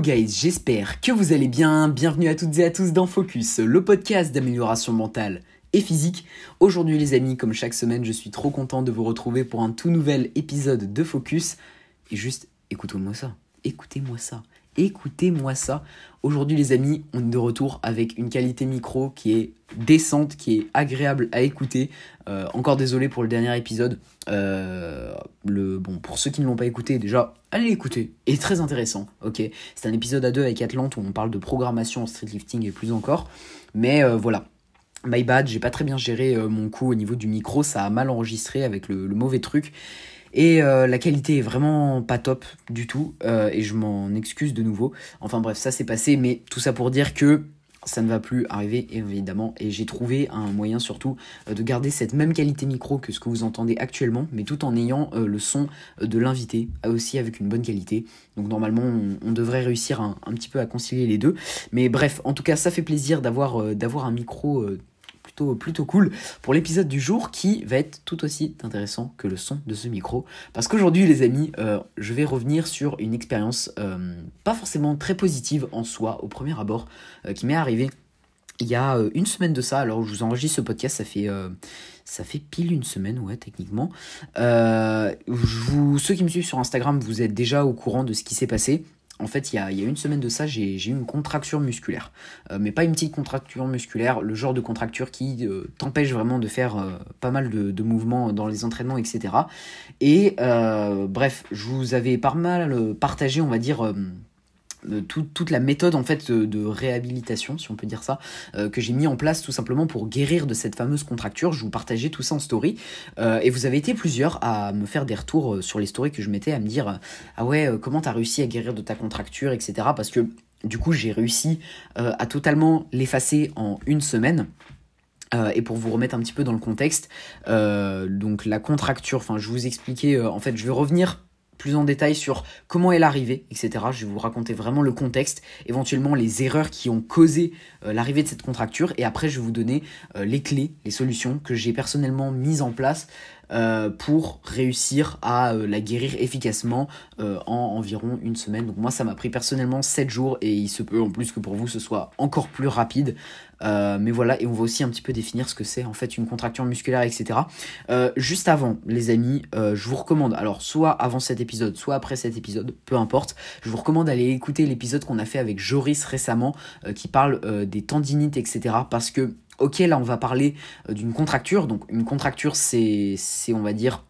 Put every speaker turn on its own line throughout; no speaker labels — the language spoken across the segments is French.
Guys, j'espère que vous allez bien. Bienvenue à toutes et à tous dans Focus, le podcast d'amélioration mentale et physique. Aujourd'hui les amis, comme chaque semaine, je suis trop content de vous retrouver pour un tout nouvel épisode de Focus. Et juste, écoutez-moi ça, écoutez-moi ça, écoutez-moi ça. Aujourd'hui les amis, on est de retour avec une qualité micro qui est décente, qui est agréable à écouter. Euh, encore désolé pour le dernier épisode. Euh, le, bon, pour ceux qui ne l'ont pas écouté, déjà, allez l'écouter. Est très intéressant, ok C'est un épisode à deux avec Atlante où on parle de programmation en streetlifting et plus encore. Mais euh, voilà. My bad, j'ai pas très bien géré mon coup au niveau du micro, ça a mal enregistré avec le mauvais truc. Et euh, la qualité est vraiment pas top du tout. Euh, et je m'en excuse de nouveau. Enfin bref, ça s'est passé. Mais tout ça pour dire que ça ne va plus arriver évidemment et j'ai trouvé un moyen surtout euh, de garder cette même qualité micro que ce que vous entendez actuellement mais tout en ayant le son de l'invité aussi avec une bonne qualité donc normalement on, devrait réussir un, petit peu à concilier les deux mais bref en tout cas ça fait plaisir d'avoir un micro plutôt, cool pour l'épisode du jour qui va être tout aussi intéressant que le son de ce micro. Parce qu'aujourd'hui, les amis, euh, je vais revenir sur une expérience euh, pas forcément très positive en soi au premier abord euh, qui m'est arrivée il y a une semaine de ça. Alors, je vous enregistre ce podcast, ça fait ça fait pile une semaine, ouais, techniquement. vous, ceux qui me suivent sur Instagram, vous êtes déjà au courant de ce qui s'est passé en fait, il y a, une semaine de ça, j'ai eu une contracture musculaire. Euh, mais pas une petite contracture musculaire, le genre de contracture qui euh, t'empêche vraiment de faire euh, pas mal de, mouvements dans les entraînements, etc. Et bref, je vous avais pas mal partagé, on va dire toute la méthode en fait de, réhabilitation, si on peut dire ça, euh, que j'ai mis en place tout simplement pour guérir de cette fameuse contracture. Je vous partageais tout ça en story euh, et vous avez été plusieurs à me faire des retours euh, sur les stories que je mettais, à me dire ah ouais comment t'as réussi à guérir de ta contracture, etc. Parce que du coup j'ai réussi à totalement l'effacer en une semaine. et pour vous remettre un petit peu dans le contexte, donc la contracture, enfin je vous expliquais, en fait je vais revenir plus en détail sur comment elle est arrivée, etc. Je vais vous raconter vraiment le contexte, éventuellement les erreurs qui ont causé euh, l'arrivée de cette contracture, et après je vais vous donner euh, les clés, les solutions que j'ai personnellement mises en place euh, pour réussir à la guérir efficacement en environ une semaine. Donc moi ça m'a pris personnellement 7 jours et il se peut en plus que pour vous ce soit encore plus rapide. Euh, mais voilà, et on va aussi un petit peu définir ce que c'est en fait une contracture musculaire, etc. Euh, juste avant, les amis, euh, je vous recommande, alors soit avant cet épisode, soit après cet épisode, peu importe, je vous recommande d'aller écouter l'épisode qu'on a fait avec Joris récemment, qui parle des tendinites, etc. Parce que, ok, là on va parler d'une contracture, donc une contracture c'est, on va dire,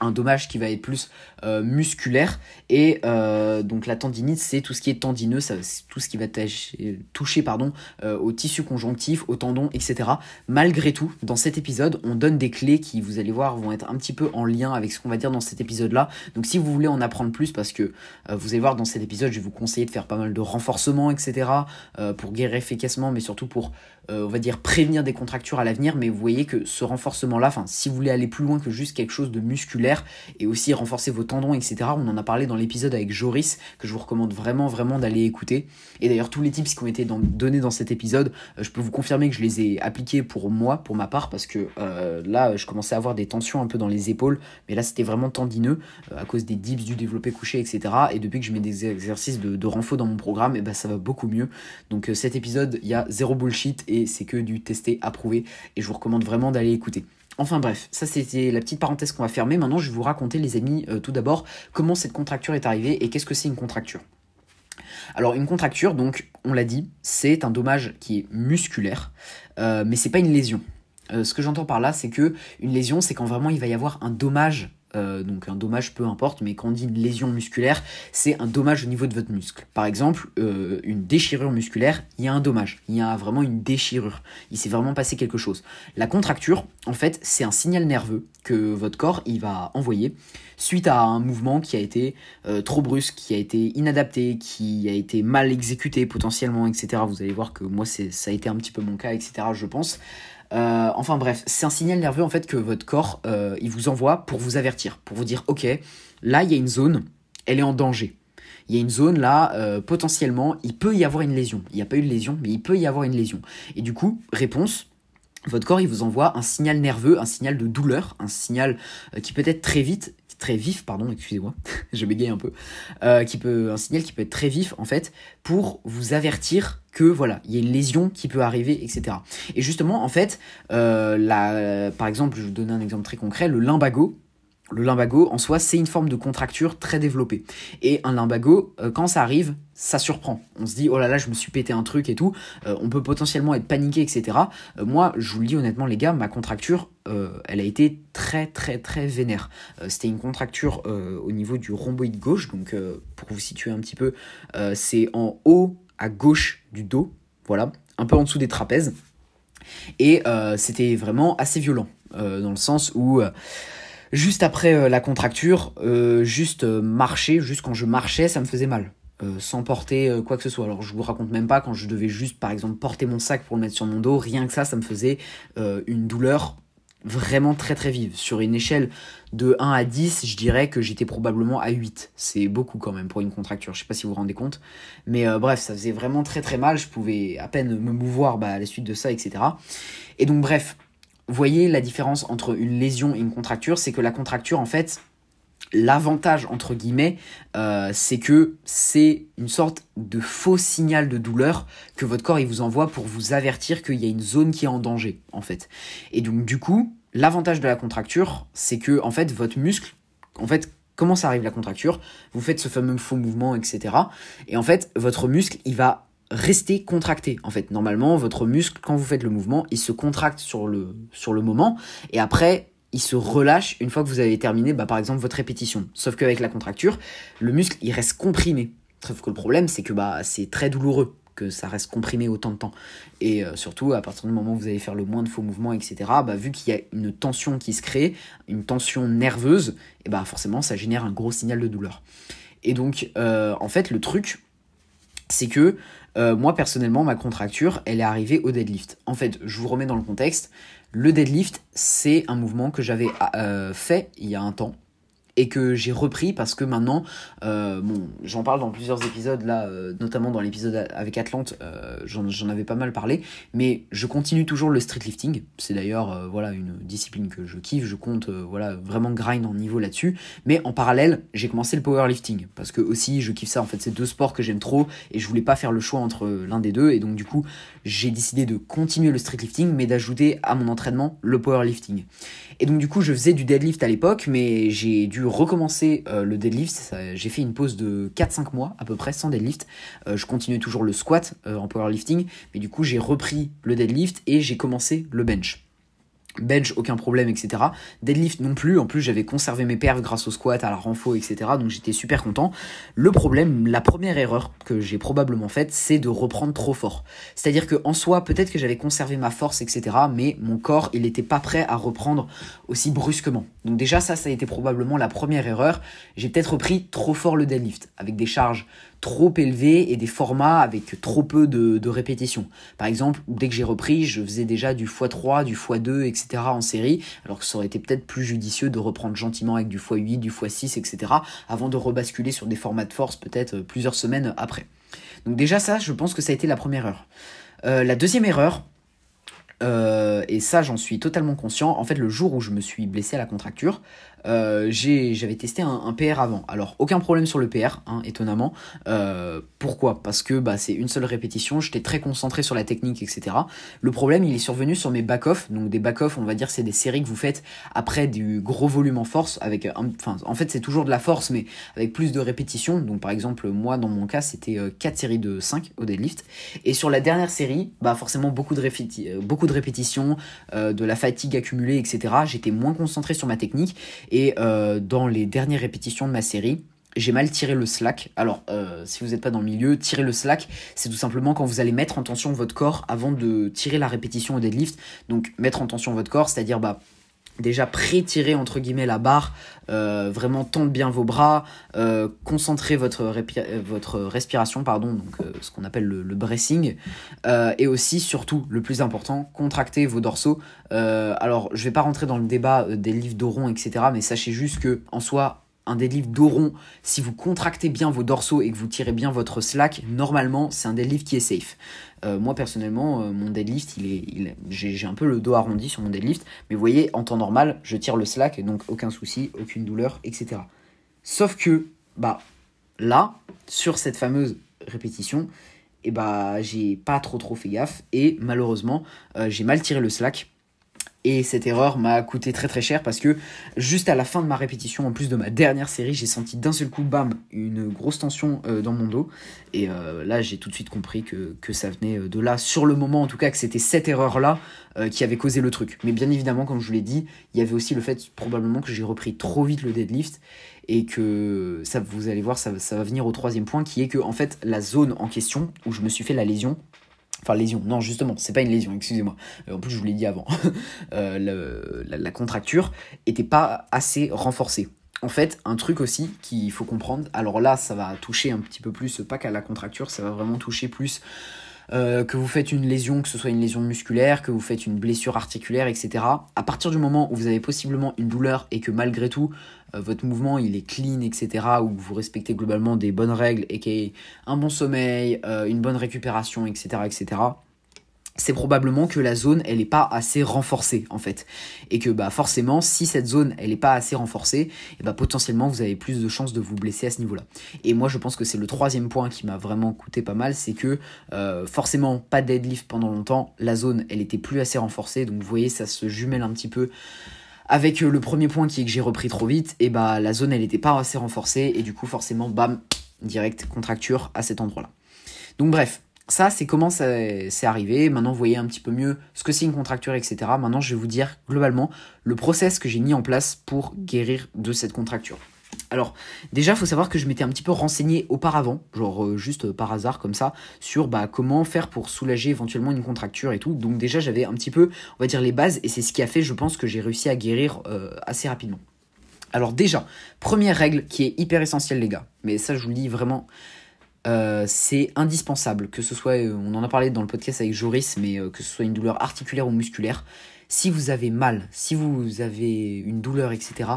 un dommage qui va être plus euh, musculaire. Et euh, donc la tendinite c'est tout ce qui est tendineux c'est tout ce qui va toucher pardon euh, au tissu conjonctif aux tendons etc malgré tout dans cet épisode on donne des clés qui vous allez voir vont être un petit peu en lien avec ce qu'on va dire dans cet épisode là donc si vous voulez en apprendre plus parce que vous allez voir dans cet épisode je vais vous conseiller de faire pas mal de renforcement etc pour guérir efficacement mais surtout pour on va dire prévenir des contractures à l'avenir mais vous voyez que ce renforcement là enfin si vous voulez aller plus loin que juste quelque chose de musculaire et aussi renforcer vos tendons, etc. On en a parlé dans l'épisode avec Joris, que je vous recommande vraiment, vraiment d'aller écouter. Et d'ailleurs, tous les tips qui ont été donnés dans cet épisode, euh, je peux vous confirmer que je les ai appliqués pour moi, pour ma part, parce que euh, là, je commençais à avoir des tensions un peu dans les épaules, mais là, c'était vraiment tendineux euh, à cause des dips, du développé couché, etc. Et depuis que je mets des exercices de, de dans mon programme, et eh ben, ça va beaucoup mieux. Donc cet épisode, il y a zéro bullshit c'est que du testé approuvé. Et je vous recommande vraiment d'aller écouter. Enfin bref, ça c'était la petite parenthèse qu'on va fermer. Maintenant, je vais vous raconter, les amis, euh, tout d'abord, comment cette contracture est arrivée et qu'est-ce que c'est une contracture. Alors une contracture, donc on l'a dit, c'est un dommage qui est musculaire, euh, mais c'est pas une lésion. Euh, ce que j'entends par là, c'est que une lésion, c'est quand vraiment il va y avoir un dommage euh, donc un dommage peu importe, mais quand on dit une lésion musculaire, c'est un dommage au niveau de votre muscle. Par exemple, euh, une déchirure musculaire, il y a un dommage, il y a vraiment une déchirure, il s'est vraiment passé quelque chose. La contracture, en fait, c'est un signal nerveux que votre corps il va envoyer suite à un mouvement qui a été euh, trop brusque, qui a été inadapté, qui a été mal exécuté potentiellement, etc. Vous allez voir que moi ça a été un petit peu mon cas, etc. Je pense. Euh, enfin bref, c'est un signal nerveux en fait que votre corps euh, il vous envoie pour vous avertir, pour vous dire ok, là il y a une zone, elle est en danger. Il y a une zone là, euh, potentiellement, il peut y avoir une lésion. Il n'y a pas eu de lésion, mais il peut y avoir une lésion. Et du coup, réponse, votre corps il vous envoie un signal nerveux, un signal de douleur, un signal qui peut être très vite vif, pardon, excusez-moi, je bégaye un peu, euh, qui peut, un signal qui peut être très vif en fait, pour vous avertir que voilà, il y a une lésion qui peut arriver, etc. Et justement, en fait, euh, la, par exemple, je vous donner un exemple très concret, le limbago, le limbago, en soi, c'est une forme de contracture très développée. Et un limbago, euh, quand ça arrive, ça surprend. On se dit, oh là là, je me suis pété un truc et tout. Euh, on peut potentiellement être paniqué, etc. Euh, moi, je vous le dis honnêtement, les gars, ma contracture, elle a été très, très, très vénère. C'était une contracture au niveau du rhomboïde gauche. Donc, pour vous situer un petit peu, c'est en haut à gauche du dos. Voilà, un peu en dessous des trapèzes. Et c'était vraiment assez violent. dans le sens où Juste après euh, la contracture, euh, juste euh, marcher, juste quand je marchais, ça me faisait mal. sans porter quoi que ce soit. Alors je vous raconte même pas quand je devais juste par exemple porter mon sac pour le mettre sur mon dos, rien que ça, ça me faisait une douleur vraiment très très vive. Sur une échelle de 1 à 10, je dirais que j'étais probablement à 8. C'est beaucoup quand même pour une contracture, je sais pas si vous vous rendez compte. Mais bref, ça faisait vraiment très très mal, je pouvais à peine me mouvoir bah, à la suite de ça, etc. Et donc bref, voyez la différence entre une lésion et une contracture, c'est que la contracture, en fait, l'avantage, entre guillemets, euh, c'est que c'est une sorte de faux signal de douleur que votre corps vous envoie pour vous avertir qu'il y a une zone qui est en danger, en fait. Et donc, du coup, l'avantage de la contracture, c'est que, en fait, votre muscle, en fait, comment ça arrive la contracture? Vous faites ce fameux faux mouvement, etc. Et en fait, votre muscle, il va rester contracté. En fait, normalement, votre muscle, quand vous faites le mouvement, il se contracte sur le, sur le moment, et après, il se relâche une fois que vous avez terminé, bah, par exemple, votre répétition. Sauf qu'avec la contracture, le muscle, il reste comprimé. Sauf que le problème, c'est que bah, c'est très douloureux que ça reste comprimé autant de temps. Et euh, surtout, à partir du moment où vous allez faire le moins de faux mouvements, etc., bah, vu qu'il y a une tension qui se crée, une tension nerveuse, et bah forcément, ça génère un gros signal de douleur. Et donc, euh, en fait, le truc, c'est que euh, moi personnellement, ma contracture, elle est arrivée au deadlift. En fait, je vous remets dans le contexte. Le deadlift, c'est un mouvement que j'avais euh, fait il y a un temps et que j'ai repris parce que maintenant, euh, bon, j'en parle dans plusieurs épisodes là, euh, notamment dans l'épisode avec Atlante, euh, j'en avais pas mal parlé, mais je continue toujours le street lifting. C'est d'ailleurs voilà une discipline que je kiffe, je compte voilà vraiment grind en niveau là-dessus. Mais en parallèle, j'ai commencé le powerlifting parce que aussi je kiffe ça. En fait, c'est deux sports que j'aime trop et je voulais pas faire le choix entre l'un des deux et donc du coup j'ai décidé de continuer le street lifting mais d'ajouter à mon entraînement le powerlifting. Et donc du coup je faisais du deadlift à l'époque, mais j'ai dû recommencer euh, le deadlift. J'ai fait une pause de 4-5 mois à peu près sans deadlift. Euh, je continuais toujours le squat euh, en powerlifting, mais du coup j'ai repris le deadlift et j'ai commencé le bench. Bench, aucun problème, etc. Deadlift non plus. En plus, j'avais conservé mes perfs grâce au squat, à la renfo, etc. Donc j'étais super content. Le problème, la première erreur que j'ai probablement faite, c'est de reprendre trop fort. C'est-à-dire que en soi, peut-être que j'avais conservé ma force, etc. Mais mon corps, il n'était pas prêt à reprendre aussi brusquement. Donc déjà, ça, ça a été probablement la première erreur. J'ai peut-être repris trop fort le deadlift avec des charges trop élevé et des formats avec trop peu de, répétitions. Par exemple, dès que j'ai repris, je faisais déjà du x3, du x2, etc. en série, alors que ça aurait été peut-être plus judicieux de reprendre gentiment avec du x8, du x6, etc. avant de rebasculer sur des formats de force peut-être plusieurs semaines après. Donc déjà ça, je pense que ça a été la première erreur. Euh, la deuxième erreur, euh, et ça j'en suis totalement conscient, en fait le jour où je me suis blessé à la contracture, euh, j'avais testé un, PR avant. Alors, aucun problème sur le PR, hein, étonnamment. Euh, pourquoi? Parce que bah, c'est une seule répétition, j'étais très concentré sur la technique, etc. Le problème, il est survenu sur mes back-off. Donc, des back-off, on va dire, c'est des séries que vous faites après du gros volume en force. avec Enfin, en fait, c'est toujours de la force, mais avec plus de répétitions. Donc, par exemple, moi, dans mon cas, c'était 4 euh, séries de 5 au deadlift. Et sur la dernière série, bah, forcément, beaucoup de, beaucoup de répétitions, de la fatigue accumulée, etc. J'étais moins concentré sur ma technique. Euh, dans les dernières répétitions de ma série, j'ai mal tiré le slack. Alors, euh, si vous n'êtes pas dans le milieu, tirer le slack, c'est tout simplement quand vous allez mettre en tension votre corps avant de tirer la répétition au deadlift. Donc, mettre en tension votre corps, c'est-à-dire bah, déjà pré-tirer entre guillemets la barre, euh, vraiment tendre bien vos bras, euh, concentrer votre, votre respiration, pardon, donc euh, ce qu'on appelle le, le bracing, et aussi surtout le plus important, contracter vos dorsaux. alors je vais pas rentrer dans le débat des livres d'Oron, etc., mais sachez juste que en soi un deadlift dos si vous contractez bien vos dorsaux et que vous tirez bien votre slack, normalement, c'est un deadlift qui est safe. Euh, moi, personnellement, euh, mon deadlift, j'ai un peu le dos arrondi sur mon deadlift, mais vous voyez, en temps normal, je tire le slack, donc aucun souci, aucune douleur, etc. Sauf que, bah, là, sur cette fameuse répétition, et eh bah, j'ai pas trop trop fait gaffe, et malheureusement, euh, j'ai mal tiré le slack et cette erreur m'a coûté très très cher parce que juste à la fin de ma répétition, en plus de ma dernière série, j'ai senti d'un seul coup, bam, une grosse tension euh, dans mon dos. Et euh, là, j'ai tout de suite compris que, ça venait euh, de là, sur le moment en tout cas, que c'était cette erreur-là qui avait causé le truc. Mais bien évidemment, comme je vous l'ai dit, il y avait aussi le fait probablement que j'ai repris trop vite le deadlift et que ça, vous allez voir, ça, ça va venir au troisième point qui est que en fait la zone en question où je me suis fait la lésion, Enfin, lésion. Non, justement, c'est pas une lésion, excusez-moi. Euh, en plus, je vous l'ai dit avant. Euh, la, contracture était pas assez renforcée. En fait, un truc aussi qu'il faut comprendre, alors là, ça va toucher un petit peu plus, pas qu'à la contracture, ça va vraiment toucher plus euh, que vous faites une lésion, que ce soit une lésion musculaire, que vous faites une blessure articulaire, etc. À partir du moment où vous avez possiblement une douleur et que malgré tout euh, votre mouvement il est clean, etc. Ou vous respectez globalement des bonnes règles et qu'il y ait un bon sommeil, euh, une bonne récupération, etc., etc c'est probablement que la zone elle est pas assez renforcée en fait. Et que bah forcément si cette zone elle est pas assez renforcée et bah potentiellement vous avez plus de chances de vous blesser à ce niveau là et moi je pense que c'est le troisième point qui m'a vraiment coûté pas mal c'est que euh, forcément pas de deadlift pendant longtemps la zone elle était plus assez renforcée. Donc vous voyez ça se jumelle un petit peu avec euh, le premier point qui est que j'ai repris trop vite. Et bah la zone elle était pas assez renforcée. Et du coup forcément bam direct contracture à cet endroit là donc bref ça, c'est comment c'est arrivé. Maintenant, vous voyez un petit peu mieux ce que c'est une contracture, etc. Maintenant, je vais vous dire globalement le process que j'ai mis en place pour guérir de cette contracture. Alors, déjà, il faut savoir que je m'étais un petit peu renseigné auparavant, genre euh, juste par hasard comme ça, sur bah, comment faire pour soulager éventuellement une contracture et tout. Donc déjà, j'avais un petit peu, on va dire, les bases, et c'est ce qui a fait, je pense, que j'ai réussi à guérir euh, assez rapidement. Alors déjà, première règle qui est hyper essentielle, les gars, mais ça, je vous le dis vraiment, euh, c'est indispensable, que ce soit, euh, on en a parlé dans le podcast avec Joris, mais euh, que ce soit une douleur articulaire ou musculaire, si vous avez mal, si vous avez une douleur, etc.,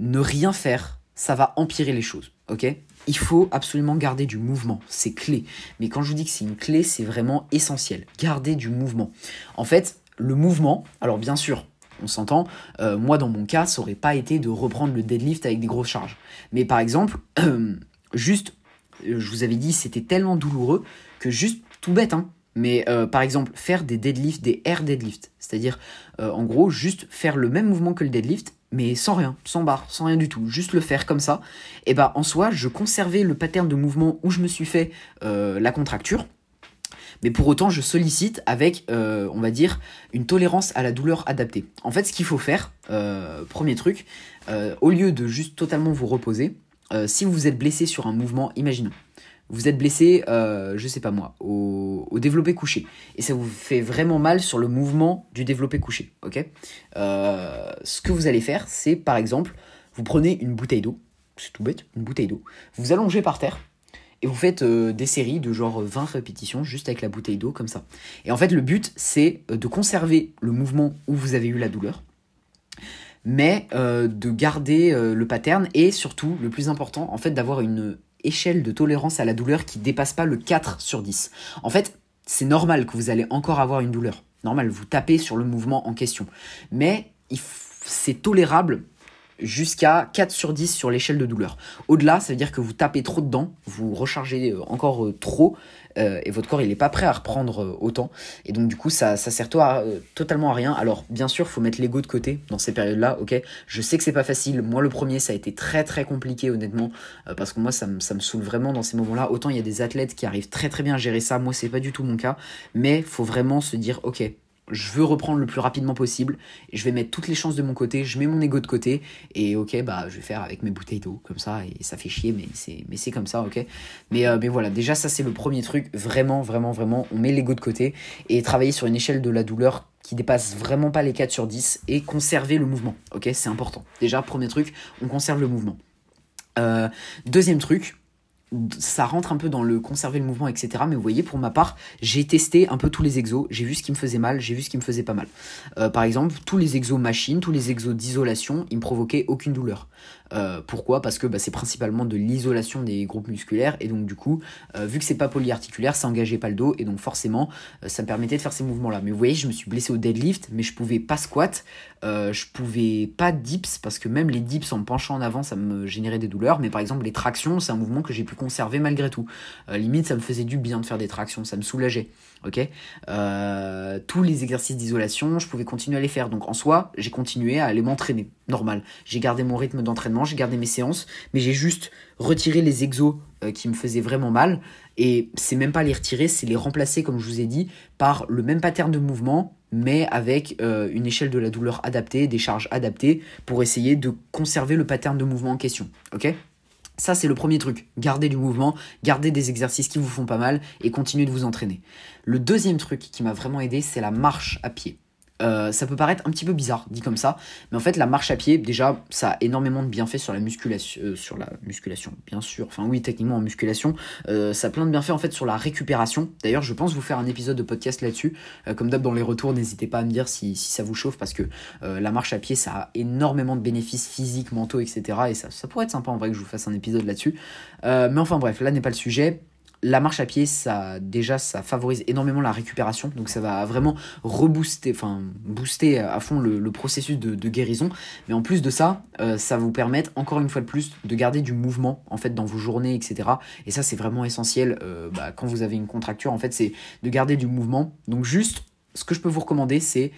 ne rien faire, ça va empirer les choses, ok? Il faut absolument garder du mouvement, c'est clé. Mais quand je vous dis que c'est une clé, c'est vraiment essentiel. Garder du mouvement. En fait, le mouvement, alors bien sûr, on s'entend, moi dans mon cas, ça aurait pas été de reprendre le deadlift avec des grosses charges. Mais par exemple, juste je vous avais dit, c'était tellement douloureux que juste tout bête, hein. Mais euh, par exemple, faire des deadlifts, des air deadlifts, c'est-à-dire euh, en gros juste faire le même mouvement que le deadlift, mais sans rien, sans barre, sans rien du tout, juste le faire comme ça, et bah en soi, je conservais le pattern de mouvement où je me suis fait euh, la contracture, mais pour autant, je sollicite avec, on va dire, une tolérance à la douleur adaptée. En fait, ce qu'il faut faire, premier truc, au lieu de juste totalement vous reposer, euh, si vous êtes blessé sur un mouvement, imaginons, vous êtes blessé, euh, je sais pas moi, au, développé couché, et ça vous fait vraiment mal sur le mouvement du développé couché, ok? Euh, Ce que vous allez faire, c'est par exemple, vous prenez une bouteille d'eau, c'est tout bête, une bouteille d'eau, vous allongez par terre, et vous faites des séries de genre 20 répétitions juste avec la bouteille d'eau comme ça. Et en fait, le but, c'est de conserver le mouvement où vous avez eu la douleur, mais euh, de garder euh, le pattern et surtout, le plus important, en fait, d'avoir une échelle de tolérance à la douleur qui dépasse pas le 4 sur 10. En fait, c'est normal que vous allez encore avoir une douleur. Normal, vous tapez sur le mouvement en question. Mais c'est tolérable jusqu'à 4 sur 10 sur l'échelle de douleur. Au-delà, ça veut dire que vous tapez trop dedans, vous rechargez euh, encore trop, euh, et votre corps il n'est pas prêt à reprendre euh, autant. Et donc du coup ça, ça sert totalement à rien. Alors bien sûr, faut mettre l'ego de côté dans ces périodes-là, ok Je sais que c'est pas facile. Moi le premier, ça a été très très compliqué honnêtement, parce que moi ça me, ça saoule vraiment dans ces moments-là. Autant il y a des athlètes qui arrivent très très bien à gérer ça, moi c'est pas du tout mon cas. Mais faut vraiment se dire, ok, je veux reprendre le plus rapidement possible, je vais mettre toutes les chances de mon côté, je mets mon ego de côté, et ok, bah je vais faire avec mes bouteilles d'eau, comme ça, et ça fait chier, mais c'est, comme ça, ok. Mais, euh, mais voilà, déjà ça c'est le premier truc, vraiment, vraiment, vraiment, on met l'ego de côté, et travailler sur une échelle de la douleur qui dépasse vraiment pas les 4 sur 10, et conserver le mouvement, ok, c'est important. Déjà, premier truc, on conserve le mouvement. Euh, deuxième truc, ça rentre un peu dans le conserver le mouvement, etc. Mais vous voyez, pour ma part, j'ai testé un peu tous les exos, j'ai vu ce qui me faisait mal, j'ai vu ce qui me faisait pas mal. Euh, par exemple, tous les exos machines, tous les exos d'isolation, ils me provoquaient aucune douleur. Pourquoi? Parce que bah, c'est principalement de l'isolation des groupes musculaires et donc du coup, vu que c'est pas polyarticulaire, ça engageait pas le dos et donc forcément, ça me permettait de faire ces mouvements-là. Mais vous voyez, je me suis blessé au deadlift, mais je pouvais pas squat, je pouvais pas dips parce que même les dips en penchant en avant, ça me générait des douleurs. Mais par exemple, les tractions, c'est un mouvement que j'ai pu conserver malgré tout. limite, ça me faisait du bien de faire des tractions, ça me soulageait. Ok, euh, tous les exercices d'isolation, je pouvais continuer à les faire. Donc en soi, j'ai continué à aller m'entraîner, normal. J'ai gardé mon rythme d'entraînement, j'ai gardé mes séances, mais j'ai juste retiré les exos euh, qui me faisaient vraiment mal. Et c'est même pas les retirer, c'est les remplacer, comme je vous ai dit, par le même pattern de mouvement, mais avec euh, une échelle de la douleur adaptée, des charges adaptées, pour essayer de conserver le pattern de mouvement en question. Ok? Ça, c'est le premier truc. Gardez du mouvement, gardez des exercices qui vous font pas mal et continuez de vous entraîner. Le deuxième truc qui m'a vraiment aidé, c'est la marche à pied. Euh, ça peut paraître un petit peu bizarre dit comme ça, mais en fait la marche à pied, déjà, ça a énormément de bienfaits sur la musculation, euh, sur la musculation, bien sûr. Enfin oui, techniquement en musculation, euh, ça a plein de bienfaits en fait sur la récupération. D'ailleurs, je pense vous faire un épisode de podcast là-dessus. comme d'hab dans les retours, n'hésitez pas à me dire si, ça vous chauffe parce que la marche à pied, ça a énormément de bénéfices physiques, mentaux, etc. Et ça, ça pourrait être sympa en vrai que je vous fasse un épisode là-dessus. mais enfin bref, là n'est pas le sujet la marche à pied, ça déjà, ça favorise énormément la récupération, donc ça va vraiment rebooster, enfin booster à fond le, processus de, guérison. Mais en plus de ça, euh, ça vous permettre encore une fois de plus de garder du mouvement en fait dans vos journées, etc. Et ça, c'est vraiment essentiel euh, bah, quand vous avez une contracture. En fait, c'est de garder du mouvement. Donc juste, ce que je peux vous recommander, c'est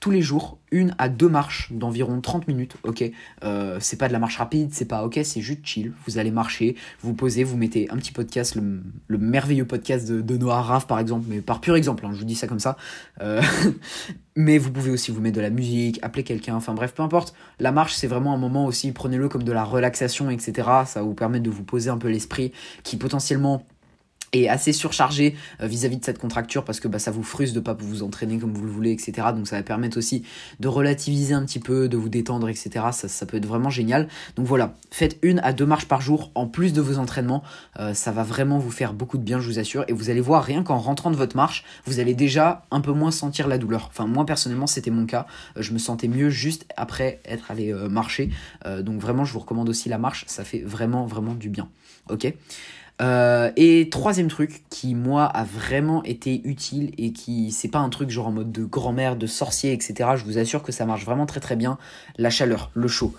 tous les jours, une à deux marches d'environ 30 minutes, ok euh, C'est pas de la marche rapide, c'est pas ok, c'est juste chill. Vous allez marcher, vous posez, vous mettez un petit podcast, le, merveilleux podcast de, Noah Raff par exemple, mais par pur exemple, hein, je vous dis ça comme ça. Euh, mais vous pouvez aussi vous mettre de la musique, appeler quelqu'un, enfin bref, peu importe. La marche, c'est vraiment un moment aussi, prenez-le comme de la relaxation, etc. Ça vous permettre de vous poser un peu l'esprit qui potentiellement est assez surchargé euh, vis-à-vis de cette contracture parce que bah, ça vous frustre de pas vous entraîner comme vous le voulez, etc. Donc ça va permettre aussi de relativiser un petit peu, de vous détendre, etc. Ça, ça peut être vraiment génial. Donc voilà, faites une à deux marches par jour en plus de vos entraînements. Euh, ça va vraiment vous faire beaucoup de bien, je vous assure. Et vous allez voir, rien qu'en rentrant de votre marche, vous allez déjà un peu moins sentir la douleur. Enfin, moi personnellement, c'était mon cas. Euh, je me sentais mieux juste après être allé marcher. donc vraiment, je vous recommande aussi la marche. Ça fait vraiment, vraiment du bien. Ok? Euh, et troisième truc qui moi a vraiment été utile et qui c'est pas un truc genre en mode de grand-mère, de sorcier, etc. Je vous assure que ça marche vraiment très très bien. La chaleur, le chaud.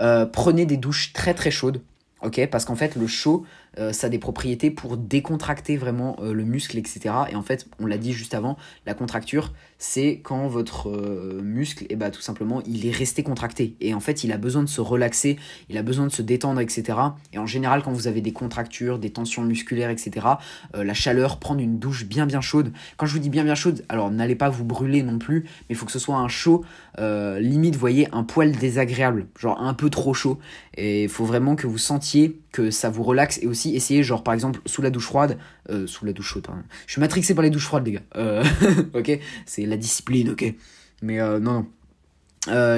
Euh, prenez des douches très très chaudes, ok? Parce qu'en fait le chaud euh, ça a des propriétés pour décontracter vraiment euh, le muscle, etc. Et en fait, on l'a dit juste avant, la contracture, c'est quand votre euh, muscle, et eh ben, tout simplement, il est resté contracté. Et en fait, il a besoin de se relaxer, il a besoin de se détendre, etc. Et en général, quand vous avez des contractures, des tensions musculaires, etc., la chaleur, prendre une douche bien bien chaude. Quand je vous dis bien bien chaude, alors n'allez pas vous brûler non plus, mais il faut que ce soit un chaud, limite, voyez, un poil désagréable, genre un peu trop chaud. Et il faut vraiment que vous sentiez que ça vous relaxe et aussi essayer genre par exemple sous la douche froide euh, sous la douche chaude pardon. je suis matrixé par les douches froides les gars. Euh, ok? C'est la discipline ok? Mais euh, non non.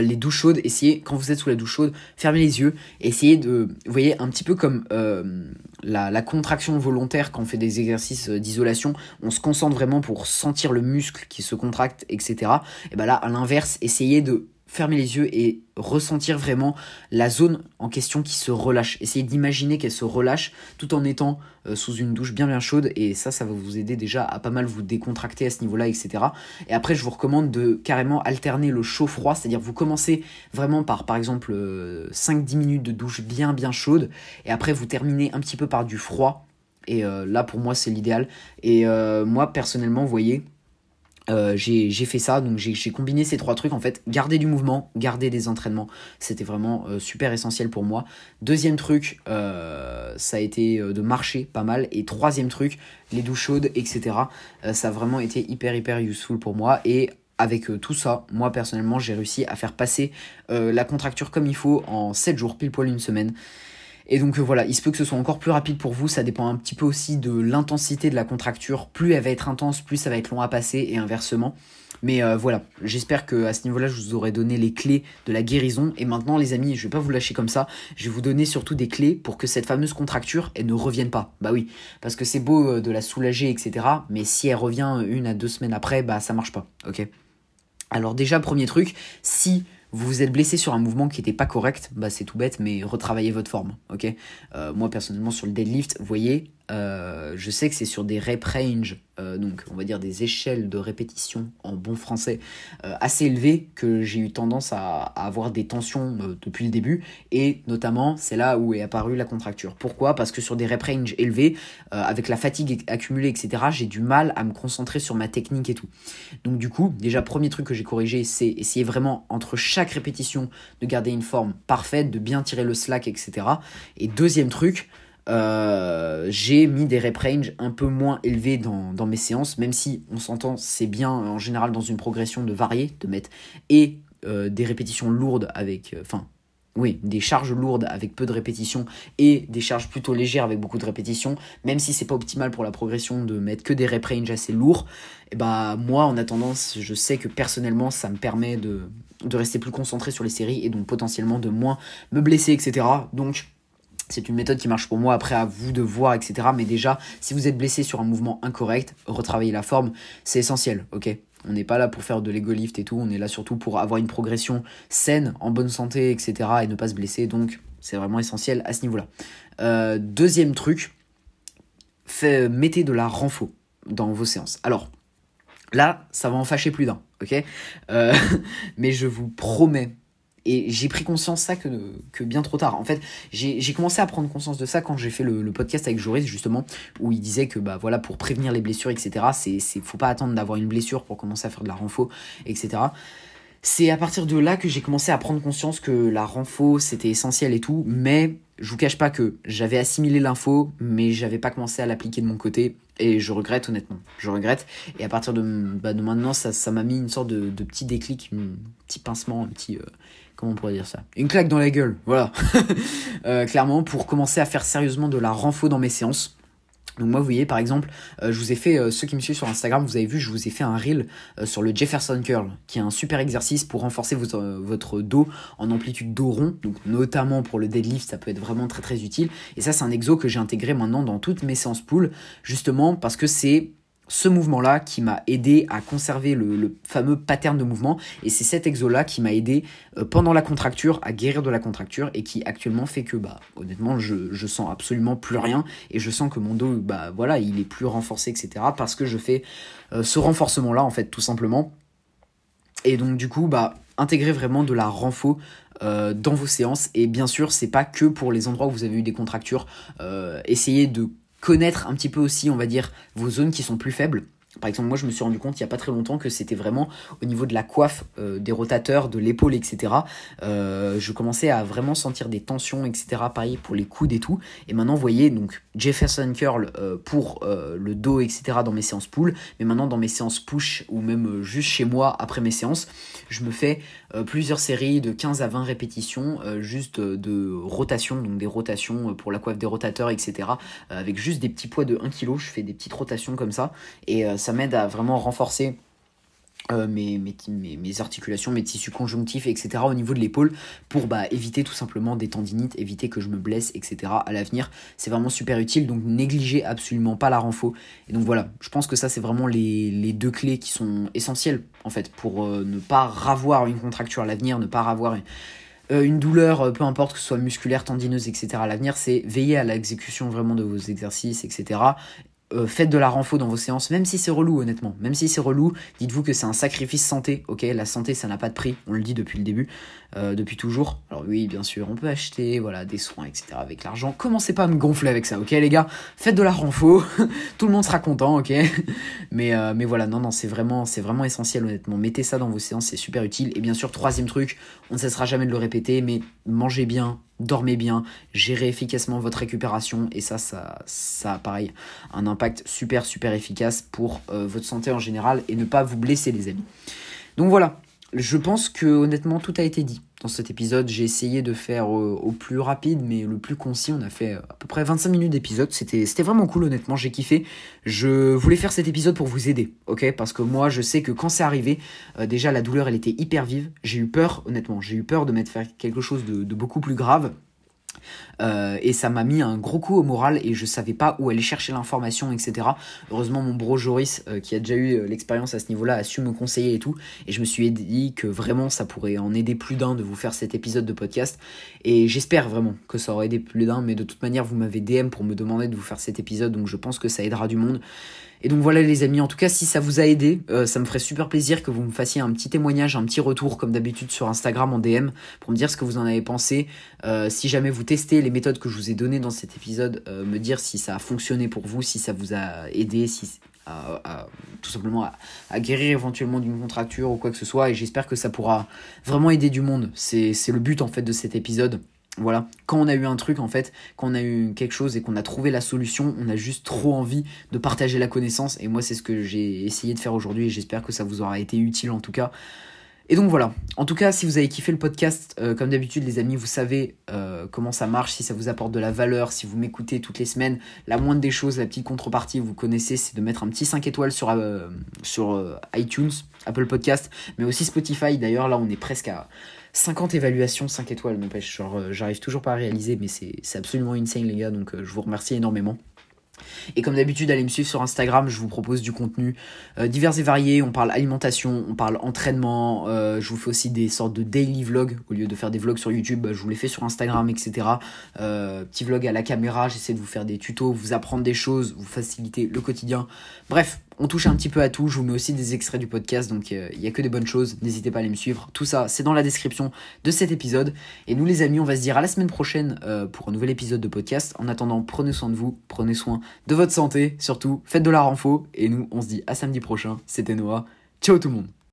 Les douches chaudes, essayez, quand vous êtes sous la douche chaude, fermez les yeux, essayez de, vous voyez, un petit peu comme la, la, contraction volontaire quand on fait des exercices d'isolation, on se concentre vraiment pour sentir le muscle qui se contracte, etc. Et ben là, à l'inverse, essayez de fermer les yeux et ressentir vraiment la zone en question qui se relâche. Essayez d'imaginer qu'elle se relâche tout en étant euh, sous une douche bien bien chaude et ça, ça va vous aider déjà à pas mal vous décontracter à ce niveau-là, etc. Et après, je vous recommande de carrément alterner le chaud-froid, c'est-à-dire vous commencez vraiment par par exemple 5-10 euh, minutes de douche bien bien chaude et après vous terminez un petit peu par du froid. Et euh, là, pour moi, c'est l'idéal. Et moi, personnellement, vous voyez, euh, j'ai fait ça, donc j'ai combiné ces trois trucs en fait. Garder du mouvement, garder des entraînements, c'était vraiment euh, super essentiel pour moi. Deuxième truc, euh, ça a été de marcher pas mal. Et troisième truc, les douches chaudes, etc. ça a vraiment été hyper hyper useful pour moi. Et avec tout ça, moi personnellement, j'ai réussi à faire passer la contracture comme il faut en 7 jours, pile poil une semaine. Et donc euh, voilà, il se peut que ce soit encore plus rapide pour vous, ça dépend un petit peu aussi de l'intensité de la contracture. Plus elle va être intense, plus ça va être long à passer et inversement. Mais euh, voilà, j'espère que à ce niveau-là, je vous aurai donné les clés de la guérison. Et maintenant, les amis, je vais pas vous lâcher comme ça. Je vais vous donner surtout des clés pour que cette fameuse contracture, elle ne revienne pas. Bah oui, parce que c'est beau euh, de la soulager, etc. Mais si elle revient une à deux semaines après, bah ça marche pas. Ok? Alors déjà, premier truc, si vous vous êtes blessé sur un mouvement qui n'était pas correct, bah c'est tout bête, mais retravaillez votre forme, ok? Euh, Moi personnellement sur le deadlift, vous voyez, euh, je sais que c'est sur des rep range, euh, donc on va dire des échelles de répétition en bon français assez élevées que j'ai eu tendance à, avoir des tensions depuis le début et notamment c'est là où est apparue la contracture. Pourquoi? Parce que sur des rep range élevés, avec la fatigue accumulée, etc., j'ai du mal à me concentrer sur ma technique et tout. Donc du coup, déjà premier truc que j'ai corrigé, c'est essayer vraiment entre chaque répétition de garder une forme parfaite, de bien tirer le slack, etc. Et deuxième truc, euh, j'ai mis des rep un peu moins élevés dans, mes séances, même si on s'entend, c'est bien en général dans une progression de varier, de mettre et euh, des répétitions lourdes avec, euh, enfin, oui, des charges lourdes avec peu de répétitions et des charges plutôt légères avec beaucoup de répétitions, même si c'est pas optimal pour la progression de mettre que des rep range assez lourds, et bah moi en attendant, je sais que personnellement ça me permet de, de rester plus concentré sur les séries et donc potentiellement de moins me blesser, etc. Donc c'est une méthode qui marche pour moi, après à vous de voir, etc. Mais déjà, si vous êtes blessé sur un mouvement incorrect, retravailler la forme, c'est essentiel, ok? On n'est pas là pour faire de l'ego lift et tout, on est là surtout pour avoir une progression saine, en bonne santé, etc. et ne pas se blesser, donc c'est vraiment essentiel à ce niveau-là. Euh, deuxième truc, fait, mettez de la renfo dans vos séances. Alors, Là, ça va en fâcher plus d'un, ok? Euh, Mais je vous promets, et j'ai pris conscience ça que, bien trop tard. En fait, j'ai commencé à prendre conscience de ça quand j'ai fait le, podcast avec Joris, justement, où il disait que bah voilà, pour prévenir les blessures, etc., c'est faut pas attendre d'avoir une blessure pour commencer à faire de la renfo, etc. C'est à partir de là que j'ai commencé à prendre conscience que la renfo, c'était essentiel et tout, mais je vous cache pas que j'avais assimilé l'info, mais j'avais pas commencé à l'appliquer de mon côté. Et je regrette honnêtement. Je regrette. Et à partir de, bah, de maintenant, ça m'a mis une sorte de, petit déclic, un petit pincement, un petit... Euh, comment on pourrait dire ça? Une claque dans la gueule, voilà. Euh, clairement, pour commencer à faire sérieusement de la renfo dans mes séances. Donc moi, vous voyez, par exemple, euh, je vous ai fait, euh, ceux qui me suivent sur Instagram, vous avez vu, je vous ai fait un reel sur le Jefferson Curl, qui est un super exercice pour renforcer votre dos en amplitude dos rond, donc notamment pour le deadlift, ça peut être vraiment très très utile. Et ça, c'est un exo que j'ai intégré maintenant dans toutes mes séances pool, justement parce que c'est ce mouvement-là qui m'a aidé à conserver le, fameux pattern de mouvement. Et c'est cet exo-là qui m'a aidé euh, pendant la contracture à guérir de la contracture et qui actuellement fait que, bah, honnêtement, je, je sens absolument plus rien et je sens que mon dos, bah, voilà, il est plus renforcé, etc. Parce que je fais euh, ce renforcement-là, en fait, tout simplement. Et donc, du coup, bah, intégrer vraiment de la renfo euh, dans vos séances. Et bien sûr, c'est pas que pour les endroits où vous avez eu des contractures. essayez de connaître un petit peu aussi, on va dire, vos zones qui sont plus faibles. Par exemple, moi, je me suis rendu compte il n'y a pas très longtemps que c'était vraiment au niveau de la coiffe, euh, des rotateurs, de l'épaule, etc. Euh, je commençais à vraiment sentir des tensions, etc. Pareil pour les coudes et tout. Et maintenant, vous voyez, donc Jefferson Curl euh, pour le dos, etc. dans mes séances pull. Mais maintenant, dans mes séances push ou même juste chez moi après mes séances, je me fais plusieurs séries de 15 à 20 répétitions juste de rotation, donc des rotations pour la coiffe des rotateurs, etc. avec juste des petits poids de 1 kg. Je fais des petites rotations comme ça. Et ça m'aide à vraiment renforcer euh, mes, articulations, mes tissus conjonctifs, etc. au niveau de l'épaule pour bah, éviter tout simplement des tendinites, éviter que je me blesse, etc. à l'avenir. C'est vraiment super utile, donc négligez absolument pas la renfo. Et donc voilà, je pense que ça c'est vraiment les, deux clés qui sont essentielles en fait pour euh, ne pas ravoir une contracture à l'avenir, ne pas avoir une, euh, une douleur, peu importe que ce soit musculaire, tendineuse, etc. à l'avenir, c'est veiller à l'exécution vraiment de vos exercices, etc. Euh, faites de la renfo dans vos séances, même si c'est relou honnêtement, même si c'est relou, dites-vous que c'est un sacrifice santé, ok? La santé ça n'a pas de prix, on le dit depuis le début, euh, depuis toujours. Alors oui, bien sûr, on peut acheter voilà des soins, etc. avec l'argent. Commencez pas à me gonfler avec ça, ok les gars? Faites de la renfo, tout le monde sera content, ok? Mais, euh, mais voilà, non, non, c'est vraiment, c'est vraiment essentiel honnêtement. Mettez ça dans vos séances, c'est super utile. Et bien sûr, troisième truc, on ne cessera jamais de le répéter, mais mangez bien, dormez bien, gérez efficacement votre récupération et ça, ça, ça a pareil un impact super super efficace pour euh, votre santé en général et ne pas vous blesser les amis. Donc voilà, je pense que honnêtement tout a été dit dans cet épisode. J'ai essayé de faire euh, au plus rapide mais le plus concis. On a fait euh, à peu près 25 minutes d'épisode. C'était, vraiment cool honnêtement, j'ai kiffé. Je voulais faire cet épisode pour vous aider, ok? Parce que moi je sais que quand c'est arrivé, déjà la douleur elle était hyper vive. J'ai eu peur honnêtement, j'ai eu peur de mettre faire quelque chose de beaucoup plus grave. Euh, et ça m'a mis un gros coup au moral et je savais pas où aller chercher l'information, etc. Heureusement, mon bro Joris, euh, qui a déjà eu euh, l'expérience à ce niveau-là, a su me conseiller et tout. Et je me suis dit que vraiment ça pourrait en aider plus d'un de vous faire cet épisode de podcast. Et j'espère vraiment que ça aurait aidé plus d'un, mais de toute manière, vous m'avez DM pour me demander de vous faire cet épisode, donc je pense que ça aidera du monde. Et donc voilà les amis, en tout cas si ça vous a aidé, ça me ferait super plaisir que vous me fassiez un petit témoignage, un petit retour comme d'habitude sur Instagram en DM pour me dire ce que vous en avez pensé. Si jamais vous testez les méthodes que je vous ai données dans cet épisode, euh, me dire si ça a fonctionné pour vous, si ça vous a aidé, si à, tout simplement à, à guérir éventuellement d'une contracture ou quoi que ce soit. Et j'espère que ça pourra vraiment aider du monde. C'est le but en fait de cet épisode. Voilà, quand on a eu un truc en fait, quand on a eu quelque chose et qu'on a trouvé la solution, on a juste trop envie de partager la connaissance et moi c'est ce que j'ai essayé de faire aujourd'hui et j'espère que ça vous aura été utile en tout cas. Et donc voilà, en tout cas si vous avez kiffé le podcast, euh, comme d'habitude les amis, vous savez euh, comment ça marche, si ça vous apporte de la valeur, si vous m'écoutez toutes les semaines, la moindre des choses, la petite contrepartie, vous connaissez, c'est de mettre un petit 5 étoiles sur, euh, sur iTunes, Apple Podcast, mais aussi Spotify d'ailleurs, là on est presque à 50 évaluations, 5 étoiles, n'empêche. Genre, j'arrive toujours pas à réaliser, mais c'est absolument insane, les gars. Donc, je vous remercie énormément. Et comme d'habitude, allez me suivre sur Instagram, je vous propose du contenu euh, divers et varié. On parle alimentation, on parle entraînement. je vous fais aussi des sortes de daily vlogs. Au lieu de faire des vlogs sur YouTube, bah, je vous les fais sur Instagram, etc. petit vlog à la caméra, j'essaie de vous faire des tutos, vous apprendre des choses, vous faciliter le quotidien. Bref, on touche un petit peu à tout. Je vous mets aussi des extraits du podcast, donc euh, il n'y a que des bonnes choses. N'hésitez pas à aller me suivre. Tout ça, c'est dans la description de cet épisode. Et nous, les amis, on va se dire à la semaine prochaine euh, pour un nouvel épisode de podcast. En attendant, prenez soin de vous, prenez soin de votre santé, surtout, faites de la renfo. Et nous, on se dit à samedi prochain. C'était Noah. Ciao tout le monde